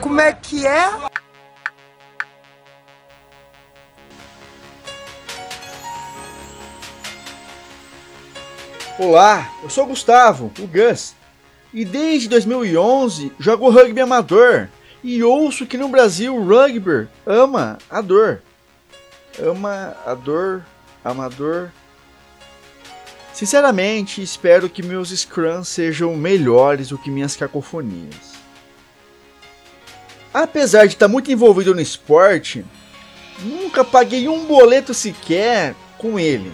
Como é que é? Olá, eu sou o Gustavo, o Gus, e desde 2011 jogo rugby amador e ouço que no Brasil o rugby ama a dor. Ama a dor, amador. Sinceramente, espero que meus scrums sejam melhores do que minhas cacofonias. Apesar de estar muito envolvido no esporte, nunca paguei um boleto sequer com ele.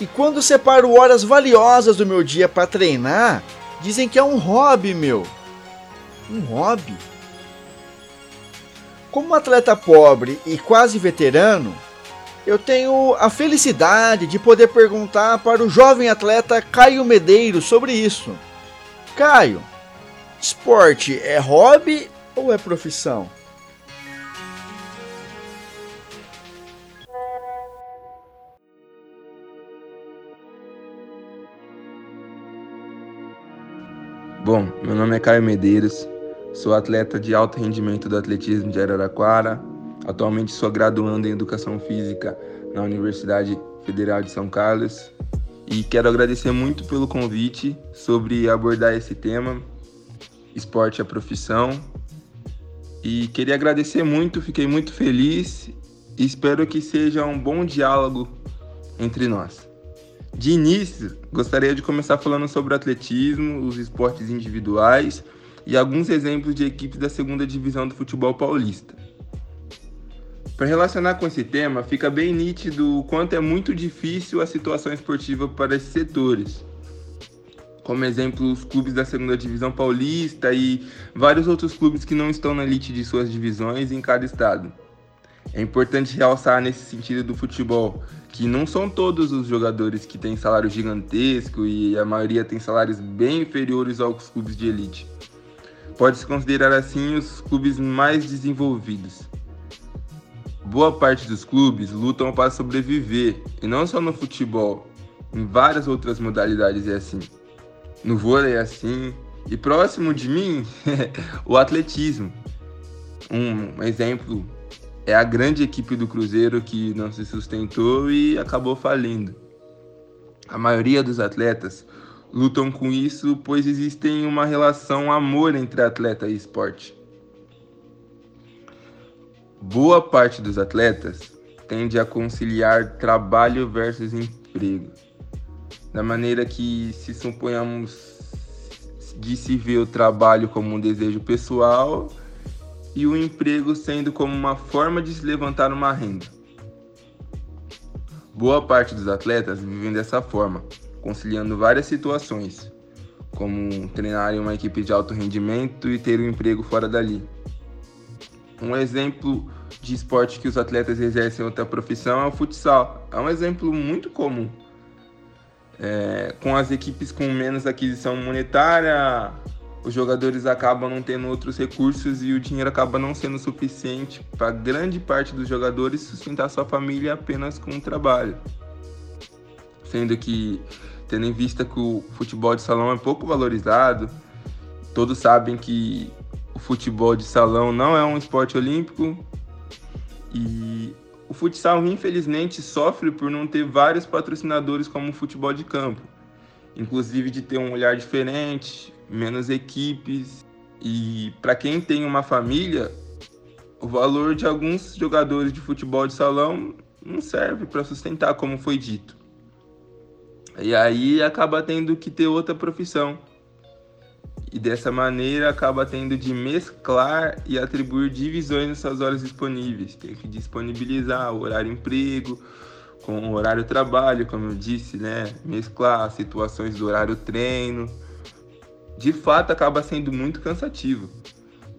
E quando separo horas valiosas do meu dia para treinar, dizem que é um hobby meu. Um hobby? Como atleta pobre e quase veterano, eu tenho a felicidade de poder perguntar para o jovem atleta Caio Medeiros sobre isso. Caio, esporte é hobby ou é profissão? Bom, meu nome é Caio Medeiros, sou atleta de alto rendimento do atletismo de Araraquara. Atualmente sou graduando em Educação Física na Universidade Federal de São Carlos e quero agradecer muito pelo convite sobre abordar esse tema, esporte é profissão. E queria agradecer muito, fiquei muito feliz e espero que seja um bom diálogo entre nós. De início, gostaria de começar falando sobre atletismo, os esportes individuais e alguns exemplos de equipes da segunda divisão do futebol paulista. Para relacionar com esse tema, fica bem nítido o quanto é muito difícil a situação esportiva para esses setores. Como exemplo, os clubes da segunda divisão paulista e vários outros clubes que não estão na elite de suas divisões em cada estado. É importante realçar nesse sentido do futebol que não são todos os jogadores que têm salário gigantesco e a maioria tem salários bem inferiores aos clubes de elite. Pode-se considerar assim os clubes mais desenvolvidos. Boa parte dos clubes lutam para sobreviver, e não só no futebol, em várias outras modalidades é assim. No vôlei assim, e próximo de mim, o atletismo. Um exemplo é a grande equipe do Cruzeiro que não se sustentou e acabou falindo. A maioria dos atletas lutam com isso, pois existe uma relação amor entre atleta e esporte. Boa parte dos atletas tende a conciliar trabalho versus emprego, da maneira que se suponhamos de se ver o trabalho como um desejo pessoal e o emprego sendo como uma forma de se levantar uma renda. Boa parte dos atletas vivem dessa forma, conciliando várias situações, como treinar em uma equipe de alto rendimento e ter um emprego fora dali. Um exemplo de esporte que os atletas exercem outra profissão é o futsal. É um exemplo muito comum. É, com as equipes com menos aquisição monetária, os jogadores acabam não tendo outros recursos e o dinheiro acaba não sendo suficiente para grande parte dos jogadores sustentar sua família apenas com o trabalho. Sendo que, tendo em vista que o futebol de salão é pouco valorizado, todos sabem que o futebol de salão não é um esporte olímpico e o futsal, infelizmente, sofre por não ter vários patrocinadores como o futebol de campo inclusive de ter um olhar diferente, menos equipes. E para quem tem uma família, o valor de alguns jogadores de futebol de salão não serve para sustentar, como foi dito. E aí acaba tendo que ter outra profissão. E dessa maneira acaba tendo de mesclar e atribuir divisões nessas horas disponíveis. Tem que disponibilizar o horário emprego com o horário trabalho, como eu disse, né? Mesclar situações do horário treino de fato acaba sendo muito cansativo.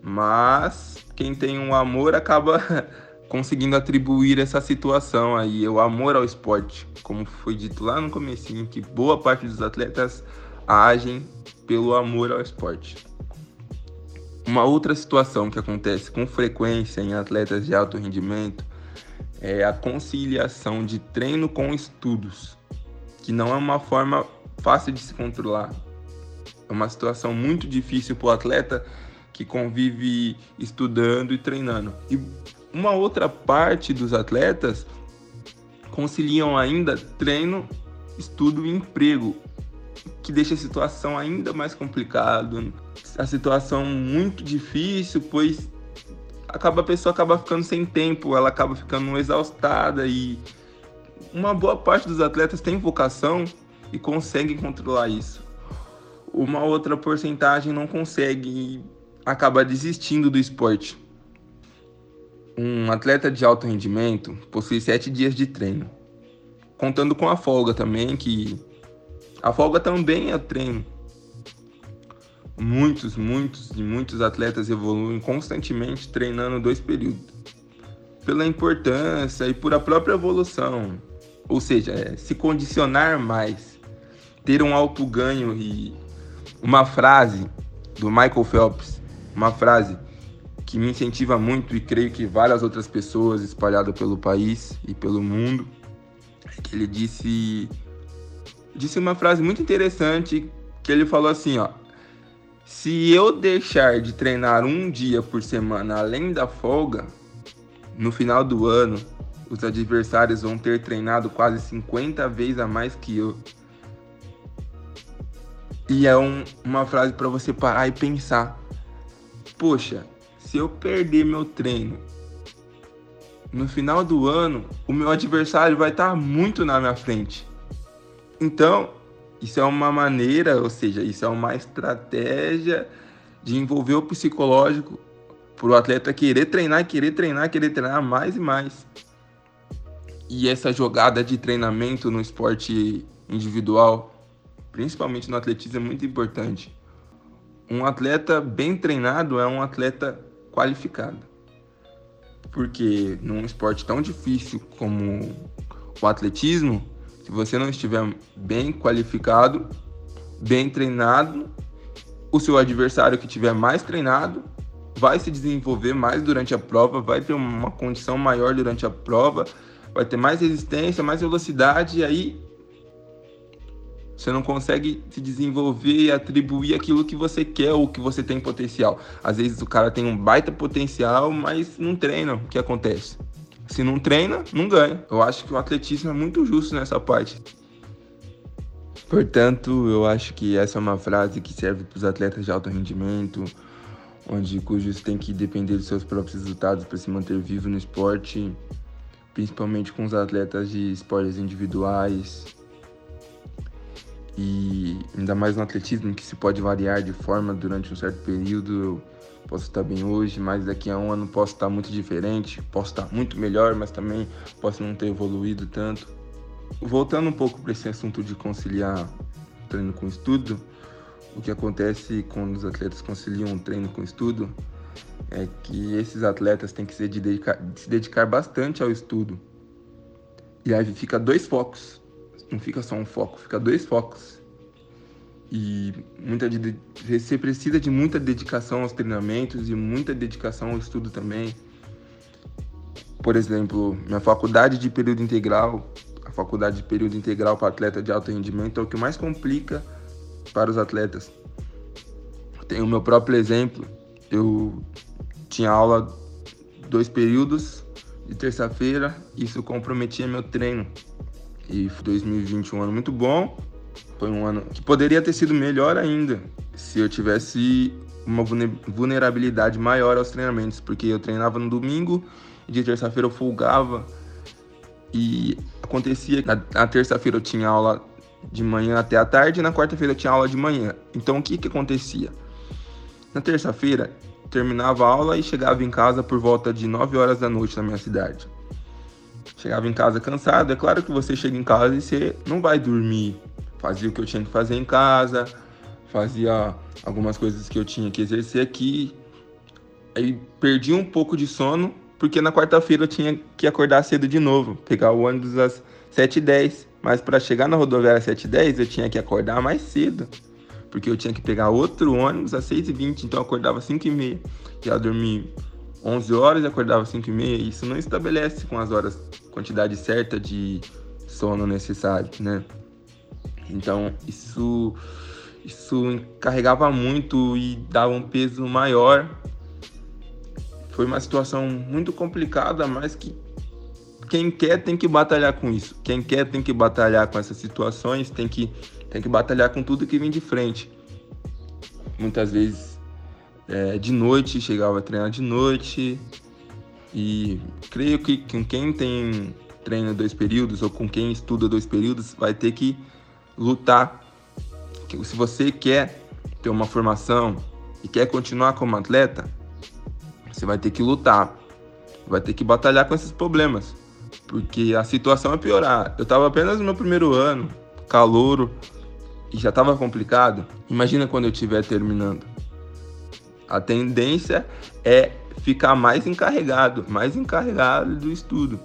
Mas quem tem um amor acaba conseguindo atribuir essa situação aí, o amor ao esporte, como foi dito lá no comecinho, que boa parte dos atletas agem pelo amor ao esporte. Uma outra situação que acontece com frequência em atletas de alto rendimento é a conciliação de treino com estudos, que não é uma forma fácil de se controlar. É uma situação muito difícil para o atleta que convive estudando e treinando. E uma outra parte dos atletas conciliam ainda treino, estudo e emprego, que deixa a situação ainda mais complicada. A situação muito difícil, pois acaba a pessoa acaba ficando sem tempo, ela acaba ficando exaustada e uma boa parte dos atletas tem vocação e conseguem controlar isso. Uma outra porcentagem não consegue e acaba desistindo do esporte. Um atleta de alto rendimento possui sete dias de treino, contando com a folga também, que a folga também é treino. Muitos, muitos e muitos atletas evoluem constantemente treinando dois períodos, pela importância e por a própria evolução, ou seja, é, se condicionar mais, ter um alto ganho e uma frase do Michael Phelps, uma frase que me incentiva muito e creio que várias outras pessoas espalhadas pelo país e pelo mundo, é que ele disse disse uma frase muito interessante que ele falou assim, ó: Se eu deixar de treinar um dia por semana além da folga, no final do ano, os adversários vão ter treinado quase 50 vezes a mais que eu. E é um, uma frase para você parar e pensar: Poxa, se eu perder meu treino no final do ano, o meu adversário vai estar muito na minha frente. Então, isso é uma maneira, ou seja, isso é uma estratégia de envolver o psicológico para o atleta querer treinar, querer treinar, querer treinar mais e mais. E essa jogada de treinamento no esporte individual, principalmente no atletismo, é muito importante. Um atleta bem treinado é um atleta qualificado. Porque num esporte tão difícil como o atletismo, se você não estiver bem qualificado, bem treinado, o seu adversário que tiver mais treinado vai se desenvolver mais durante a prova, vai ter uma condição maior durante a prova, vai ter mais resistência, mais velocidade, e aí você não consegue se desenvolver e atribuir aquilo que você quer ou que você tem potencial. Às vezes o cara tem um baita potencial, mas não treina. O que acontece? Se não treina, não ganha. Eu acho que o atletismo é muito justo nessa parte. Portanto, eu acho que essa é uma frase que serve para os atletas de alto rendimento, onde cujos têm que depender dos seus próprios resultados para se manter vivo no esporte, principalmente com os atletas de esportes individuais, e ainda mais no atletismo, que se pode variar de forma durante um certo período. Eu posso estar bem hoje, mas daqui a um ano posso estar muito diferente, posso estar muito melhor, mas também posso não ter evoluído tanto. Voltando um pouco para esse assunto de conciliar treino com estudo, o que acontece quando os atletas conciliam treino com estudo é que esses atletas têm que se dedicar, se dedicar bastante ao estudo. E aí fica dois focos não fica só um foco, fica dois focos. E muita de, você precisa de muita dedicação aos treinamentos e muita dedicação ao estudo também. Por exemplo, minha faculdade de período integral, a faculdade de período integral para atleta de alto rendimento é o que mais complica para os atletas. Tenho o meu próprio exemplo. Eu tinha aula dois períodos de terça-feira, isso comprometia meu treino. E 2020 um ano muito bom. Foi um ano que poderia ter sido melhor ainda se eu tivesse uma vulnerabilidade maior aos treinamentos, porque eu treinava no domingo e de terça-feira eu folgava. E acontecia que na terça-feira eu tinha aula de manhã até a tarde e na quarta-feira eu tinha aula de manhã. Então o que que acontecia? Na terça-feira terminava a aula e chegava em casa por volta de 9 horas da noite na minha cidade. Chegava em casa cansado, é claro que você chega em casa e você não vai dormir. Fazia o que eu tinha que fazer em casa, fazia algumas coisas que eu tinha que exercer aqui. Aí perdi um pouco de sono, porque na quarta-feira eu tinha que acordar cedo de novo, pegar o ônibus às 7h10. Mas para chegar na rodoviária às 7h10 eu tinha que acordar mais cedo, porque eu tinha que pegar outro ônibus às 6h20, então eu acordava às 5h30. Já dormi 11 horas e acordava às 5 e meia, isso não estabelece com as horas, quantidade certa de sono necessário, né? Então, isso Isso encarregava muito e dava um peso maior. Foi uma situação muito complicada, mas que quem quer tem que batalhar com isso. Quem quer tem que batalhar com essas situações, tem que, tem que batalhar com tudo que vem de frente. Muitas vezes é, de noite, chegava a treinar de noite. E creio que com quem tem treino dois períodos ou com quem estuda dois períodos vai ter que lutar. Se você quer ter uma formação e quer continuar como atleta, você vai ter que lutar, vai ter que batalhar com esses problemas, porque a situação é piorar. Eu estava apenas no meu primeiro ano, calouro, e já estava complicado. Imagina quando eu estiver terminando. A tendência é ficar mais encarregado, mais encarregado do estudo.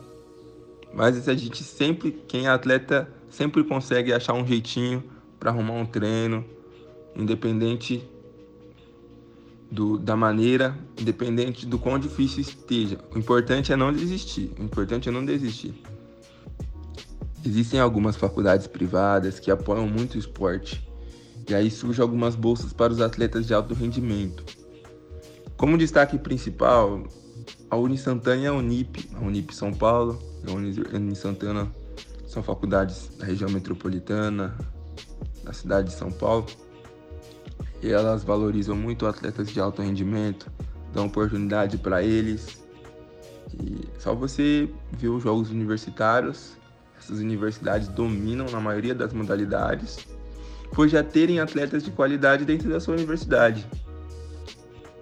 Mas a gente sempre, quem é atleta, sempre consegue achar um jeitinho para arrumar um treino, independente do, da maneira, independente do quão difícil esteja. O importante é não desistir. O importante é não desistir. Existem algumas faculdades privadas que apoiam muito o esporte. E aí surgem algumas bolsas para os atletas de alto rendimento. Como destaque principal, a Unisantana e a Unip, a Unip São Paulo a Unisantana são faculdades da região metropolitana, da cidade de São Paulo. E elas valorizam muito atletas de alto rendimento, dão oportunidade para eles. E só você ver os jogos universitários, essas universidades dominam na maioria das modalidades, por já terem atletas de qualidade dentro da sua universidade.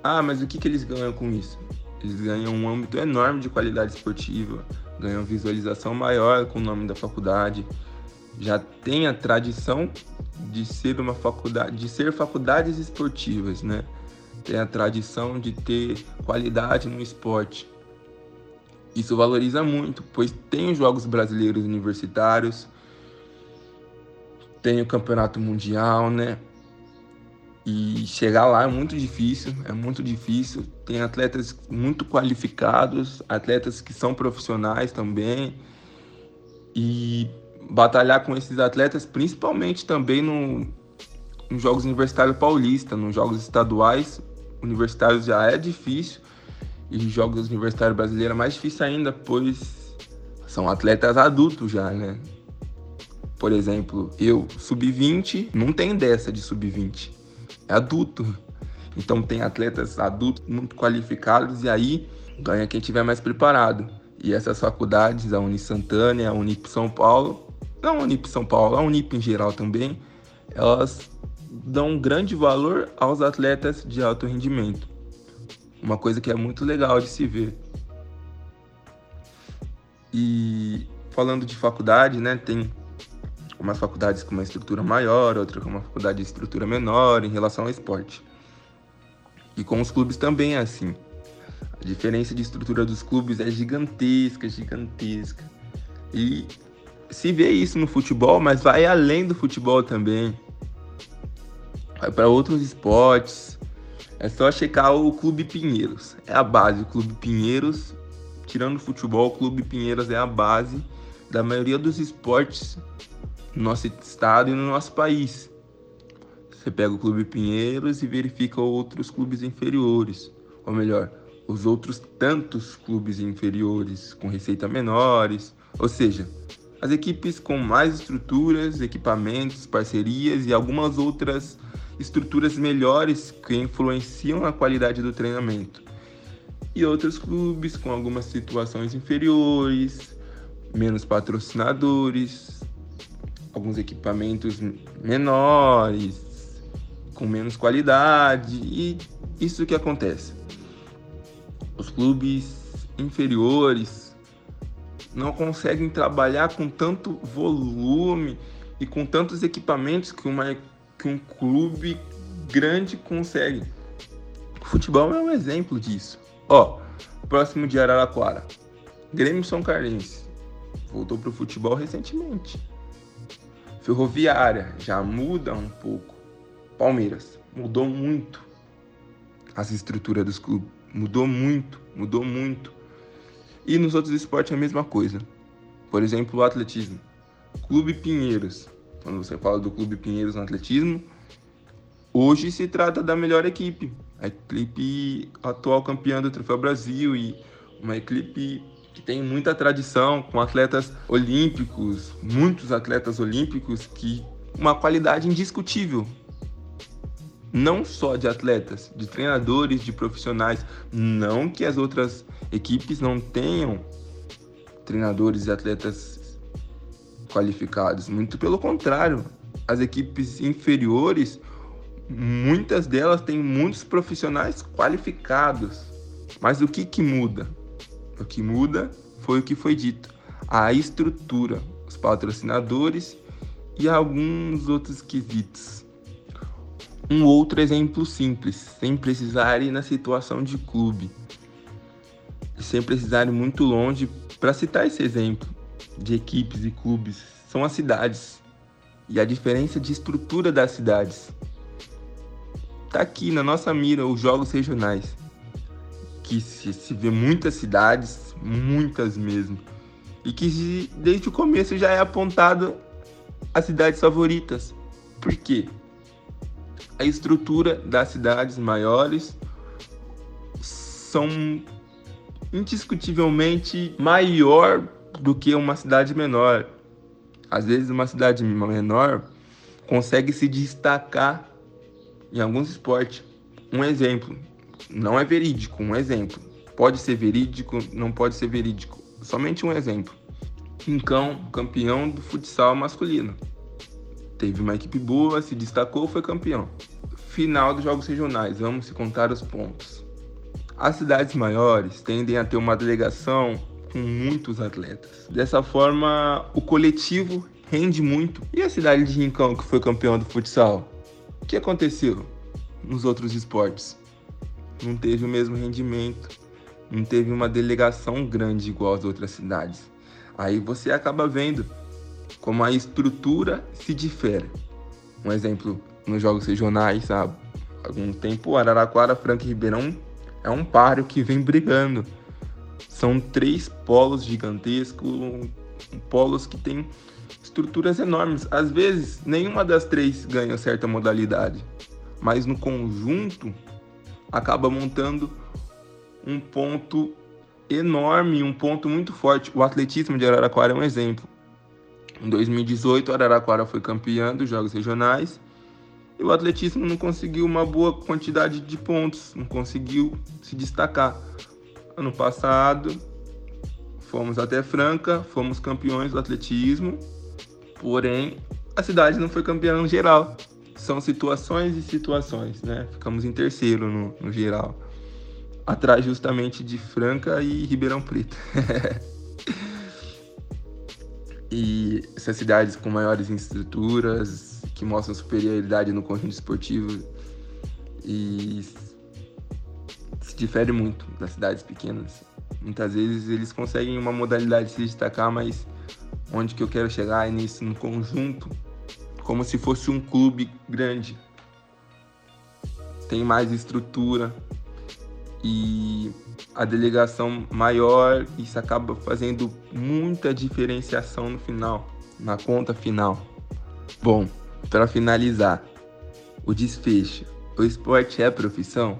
Ah, mas o que, que eles ganham com isso? Eles ganham um âmbito enorme de qualidade esportiva, ganham visualização maior com o nome da faculdade, já tem a tradição de ser uma faculdade, de ser faculdades esportivas, né? Tem a tradição de ter qualidade no esporte. Isso valoriza muito, pois tem os Jogos Brasileiros Universitários, tem o Campeonato Mundial, né? E chegar lá é muito difícil, é muito difícil. Tem atletas muito qualificados, atletas que são profissionais também. E batalhar com esses atletas, principalmente também no, nos Jogos Universitários Paulista, nos Jogos Estaduais Universitários já é difícil. E Jogos Universitários Brasileiros é mais difícil ainda, pois são atletas adultos já, né? Por exemplo, eu, sub-20, não tem dessa de sub-20 é adulto. Então tem atletas adultos muito qualificados e aí ganha quem tiver mais preparado. E essas faculdades, a Uni Santana, a Unip São Paulo, não a Unip São Paulo, a Unip em geral também, elas dão um grande valor aos atletas de alto rendimento. Uma coisa que é muito legal de se ver. E falando de faculdade, né, tem umas faculdades com uma estrutura maior, outra com uma faculdade de estrutura menor em relação ao esporte. E com os clubes também é assim. A diferença de estrutura dos clubes é gigantesca, gigantesca. E se vê isso no futebol, mas vai além do futebol também. Vai para outros esportes. É só checar o Clube Pinheiros. É a base. O Clube Pinheiros, tirando o futebol, o Clube Pinheiros é a base da maioria dos esportes no nosso estado e no nosso país. Você pega o Clube Pinheiros e verifica outros clubes inferiores, ou melhor, os outros tantos clubes inferiores com receita menores, ou seja, as equipes com mais estruturas, equipamentos, parcerias e algumas outras estruturas melhores que influenciam a qualidade do treinamento. E outros clubes com algumas situações inferiores, menos patrocinadores, alguns equipamentos menores, com menos qualidade, e isso que acontece. Os clubes inferiores não conseguem trabalhar com tanto volume e com tantos equipamentos que, uma, que um clube grande consegue. O futebol é um exemplo disso. Ó, próximo de Araraquara, Grêmio São Carlense voltou para o futebol recentemente. Ferroviária já muda um pouco. Palmeiras mudou muito as estruturas dos clubes. Mudou muito, mudou muito. E nos outros esportes é a mesma coisa. Por exemplo, o atletismo. Clube Pinheiros. Quando você fala do Clube Pinheiros no atletismo, hoje se trata da melhor equipe, a equipe atual campeã do Troféu Brasil e uma equipe que tem muita tradição, com atletas olímpicos, muitos atletas olímpicos que uma qualidade indiscutível. Não só de atletas, de treinadores, de profissionais, não que as outras equipes não tenham treinadores e atletas qualificados, muito pelo contrário. As equipes inferiores, muitas delas têm muitos profissionais qualificados. Mas o que que muda? O que muda foi o que foi dito: a estrutura, os patrocinadores e alguns outros quesitos. Um outro exemplo simples, sem precisar ir na situação de clube, sem precisar ir muito longe para citar esse exemplo de equipes e clubes, são as cidades e a diferença de estrutura das cidades. Tá aqui na nossa mira os jogos regionais que se, se vê muitas cidades, muitas mesmo, e que desde o começo já é apontado as cidades favoritas. Por quê? A estrutura das cidades maiores são indiscutivelmente maior do que uma cidade menor. Às vezes uma cidade menor consegue se destacar em alguns esportes. Um exemplo, não é verídico, um exemplo. Pode ser verídico, não pode ser verídico. Somente um exemplo. Rincão, campeão do futsal masculino. Teve uma equipe boa, se destacou, foi campeão. Final dos jogos regionais, vamos se contar os pontos. As cidades maiores tendem a ter uma delegação com muitos atletas. Dessa forma, o coletivo rende muito. E a cidade de Rincão, que foi campeão do futsal? O que aconteceu nos outros esportes? Não teve o mesmo rendimento, não teve uma delegação grande igual as outras cidades. Aí você acaba vendo como a estrutura se difere. Um exemplo, nos jogos regionais, há algum tempo, Araraquara, Franca e Ribeirão é um páreo que vem brigando. São três polos gigantescos, polos que têm estruturas enormes. Às vezes, nenhuma das três ganha certa modalidade, mas no conjunto acaba montando um ponto enorme, um ponto muito forte. O atletismo de Araraquara é um exemplo. Em 2018, Araraquara foi campeã dos Jogos Regionais e o atletismo não conseguiu uma boa quantidade de pontos, não conseguiu se destacar. Ano passado, fomos até Franca, fomos campeões do atletismo, porém a cidade não foi campeã geral são situações e situações, né? Ficamos em terceiro no, no geral. Atrás justamente de Franca e Ribeirão Preto. e essas cidades com maiores estruturas, que mostram superioridade no conjunto esportivo e se difere muito das cidades pequenas. Muitas vezes eles conseguem uma modalidade de se destacar, mas onde que eu quero chegar é nisso, no conjunto como se fosse um clube grande. Tem mais estrutura e a delegação maior, isso acaba fazendo muita diferenciação no final, na conta final. Bom, para finalizar, o desfecho. O esporte é profissão?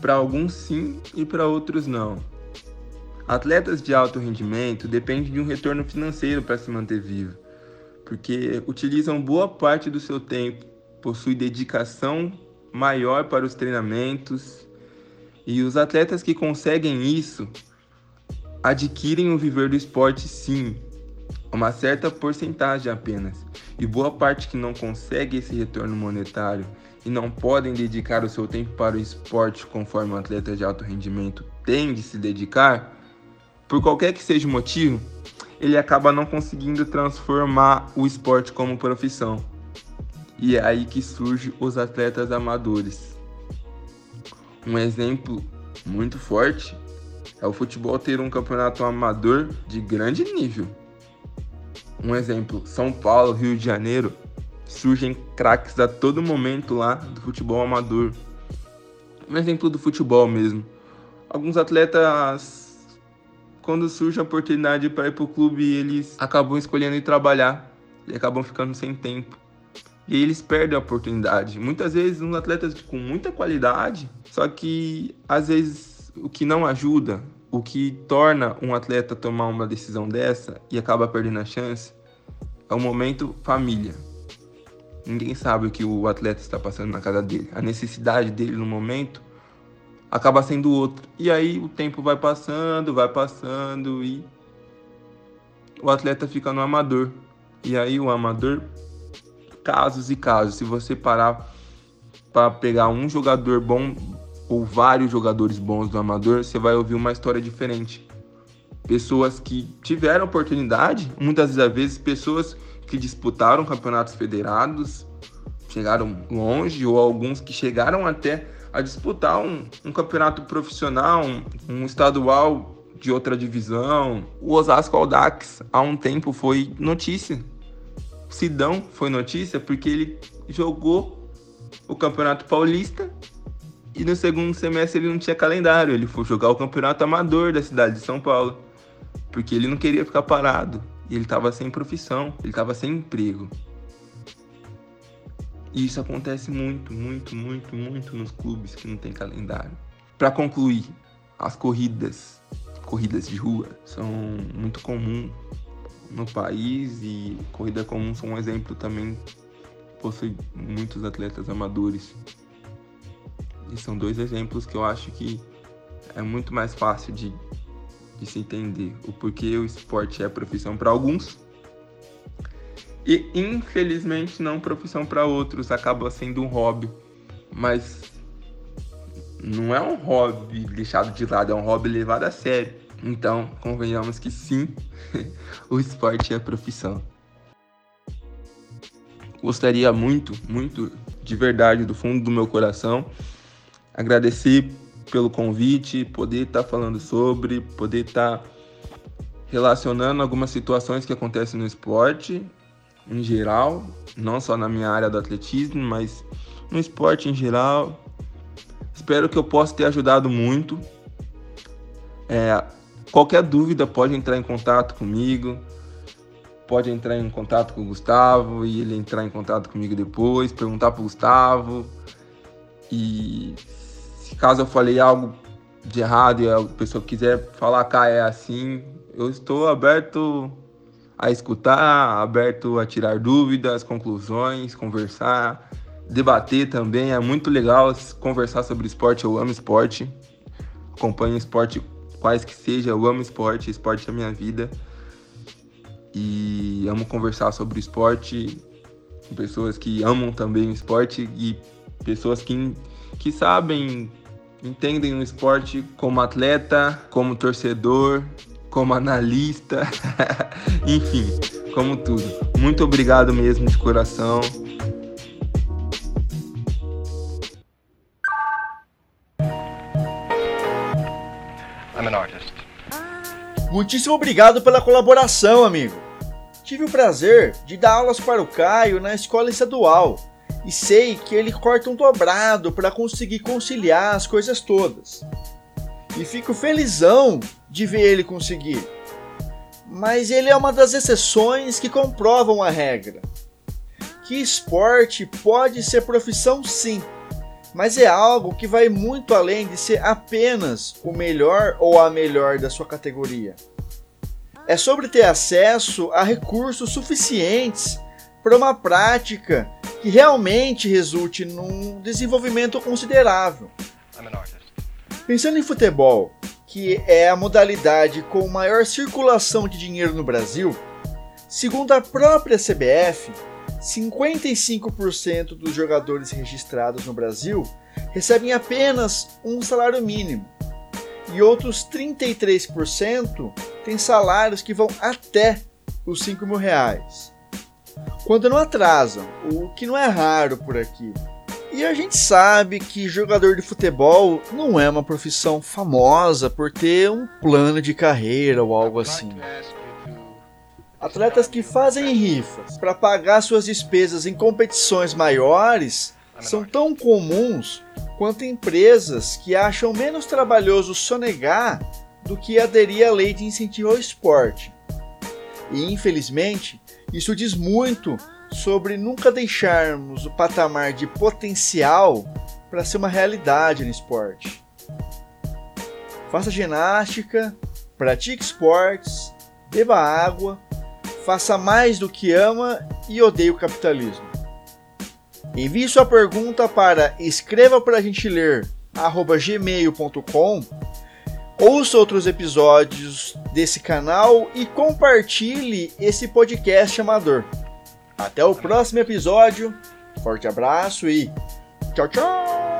Para alguns sim e para outros não. Atletas de alto rendimento dependem de um retorno financeiro para se manter vivo porque utilizam boa parte do seu tempo, possuem dedicação maior para os treinamentos e os atletas que conseguem isso adquirem o viver do esporte sim, uma certa porcentagem apenas. E boa parte que não consegue esse retorno monetário e não podem dedicar o seu tempo para o esporte conforme um atleta de alto rendimento tem de se dedicar, por qualquer que seja o motivo, ele acaba não conseguindo transformar o esporte como profissão. E é aí que surgem os atletas amadores. Um exemplo muito forte é o futebol ter um campeonato amador de grande nível. Um exemplo, São Paulo, Rio de Janeiro, surgem craques a todo momento lá do futebol amador. Um exemplo do futebol mesmo. Alguns atletas quando surge a oportunidade para ir para o clube, eles acabam escolhendo ir trabalhar e acabam ficando sem tempo. E eles perdem a oportunidade. Muitas vezes, uns atletas com muita qualidade, só que às vezes o que não ajuda, o que torna um atleta tomar uma decisão dessa e acaba perdendo a chance, é o momento família. Ninguém sabe o que o atleta está passando na casa dele. A necessidade dele no momento acaba sendo outro. E aí o tempo vai passando, vai passando e o atleta fica no amador. E aí o amador, casos e casos, se você parar para pegar um jogador bom ou vários jogadores bons do amador, você vai ouvir uma história diferente. Pessoas que tiveram oportunidade, muitas das vezes pessoas que disputaram campeonatos federados, chegaram longe, ou alguns que chegaram até a disputar um, um campeonato profissional, um, um, estadual de outra divisão. O Osasco Aldax, há um tempo, foi notícia. Sidão foi notícia porque ele jogou o Campeonato Paulista e no segundo semestre ele não tinha calendário. Ele foi jogar o Campeonato Amador da cidade de São Paulo porque ele não queria ficar parado. E ele estava sem profissão, ele estava sem emprego. E isso acontece muito, muito, muito, muito nos clubes que não tem calendário. Para concluir, as corridas, corridas de rua, são muito comuns no país e corrida comum são um exemplo também possui muitos atletas amadores. E são dois exemplos que eu acho que é muito mais fácil de, de se entender o porquê o esporte é profissão para alguns e infelizmente não profissão para outros, acaba sendo um hobby. Mas não é um hobby deixado de lado, é um hobby levado a sério. Então, convenhamos que sim, o esporte é profissão. Gostaria muito, muito, de verdade, do fundo do meu coração, agradecer pelo convite, poder estar tá falando sobre, poder estar tá relacionando algumas situações que acontecem no esporte em geral, não só na minha área do atletismo, mas no esporte em geral. Espero que eu possa ter ajudado muito. É, qualquer dúvida pode entrar em contato comigo, pode entrar em contato com o Gustavo e ele entrar em contato comigo depois, perguntar para o Gustavo. E se caso eu falei algo de errado e a pessoa quiser falar cá é assim, eu estou aberto a escutar, aberto a tirar dúvidas, conclusões, conversar, debater também. É muito legal conversar sobre esporte. Eu amo esporte, acompanho esporte quais que seja. Eu amo esporte, esporte é minha vida. E amo conversar sobre esporte com pessoas que amam também o esporte e pessoas que, que sabem, entendem o esporte como atleta, como torcedor como analista, enfim, como tudo. Muito obrigado mesmo de coração. I'm an artist. Muitíssimo obrigado pela colaboração, amigo. Tive o prazer de dar aulas para o Caio na escola estadual e sei que ele corta um dobrado para conseguir conciliar as coisas todas. E fico felizão de ver ele conseguir. Mas ele é uma das exceções que comprovam a regra. Que esporte pode ser profissão sim, mas é algo que vai muito além de ser apenas o melhor ou a melhor da sua categoria. É sobre ter acesso a recursos suficientes para uma prática que realmente resulte num desenvolvimento considerável. Pensando em futebol, que é a modalidade com maior circulação de dinheiro no Brasil, segundo a própria CBF, 55% dos jogadores registrados no Brasil recebem apenas um salário mínimo e outros 33% têm salários que vão até os 5 mil reais. Quando não atrasam, o que não é raro por aqui. E a gente sabe que jogador de futebol não é uma profissão famosa por ter um plano de carreira ou algo assim. Atletas que fazem rifas para pagar suas despesas em competições maiores são tão comuns quanto empresas que acham menos trabalhoso sonegar do que aderir à lei de incentivo ao esporte. E infelizmente, isso diz muito sobre nunca deixarmos o patamar de potencial para ser uma realidade no esporte. Faça ginástica, pratique esportes, beba água, faça mais do que ama e odeie o capitalismo. Envie sua pergunta para escreva para a gente ler gmail.com Ouça outros episódios desse canal e compartilhe esse podcast amador. Até o próximo episódio. Forte abraço e tchau, tchau!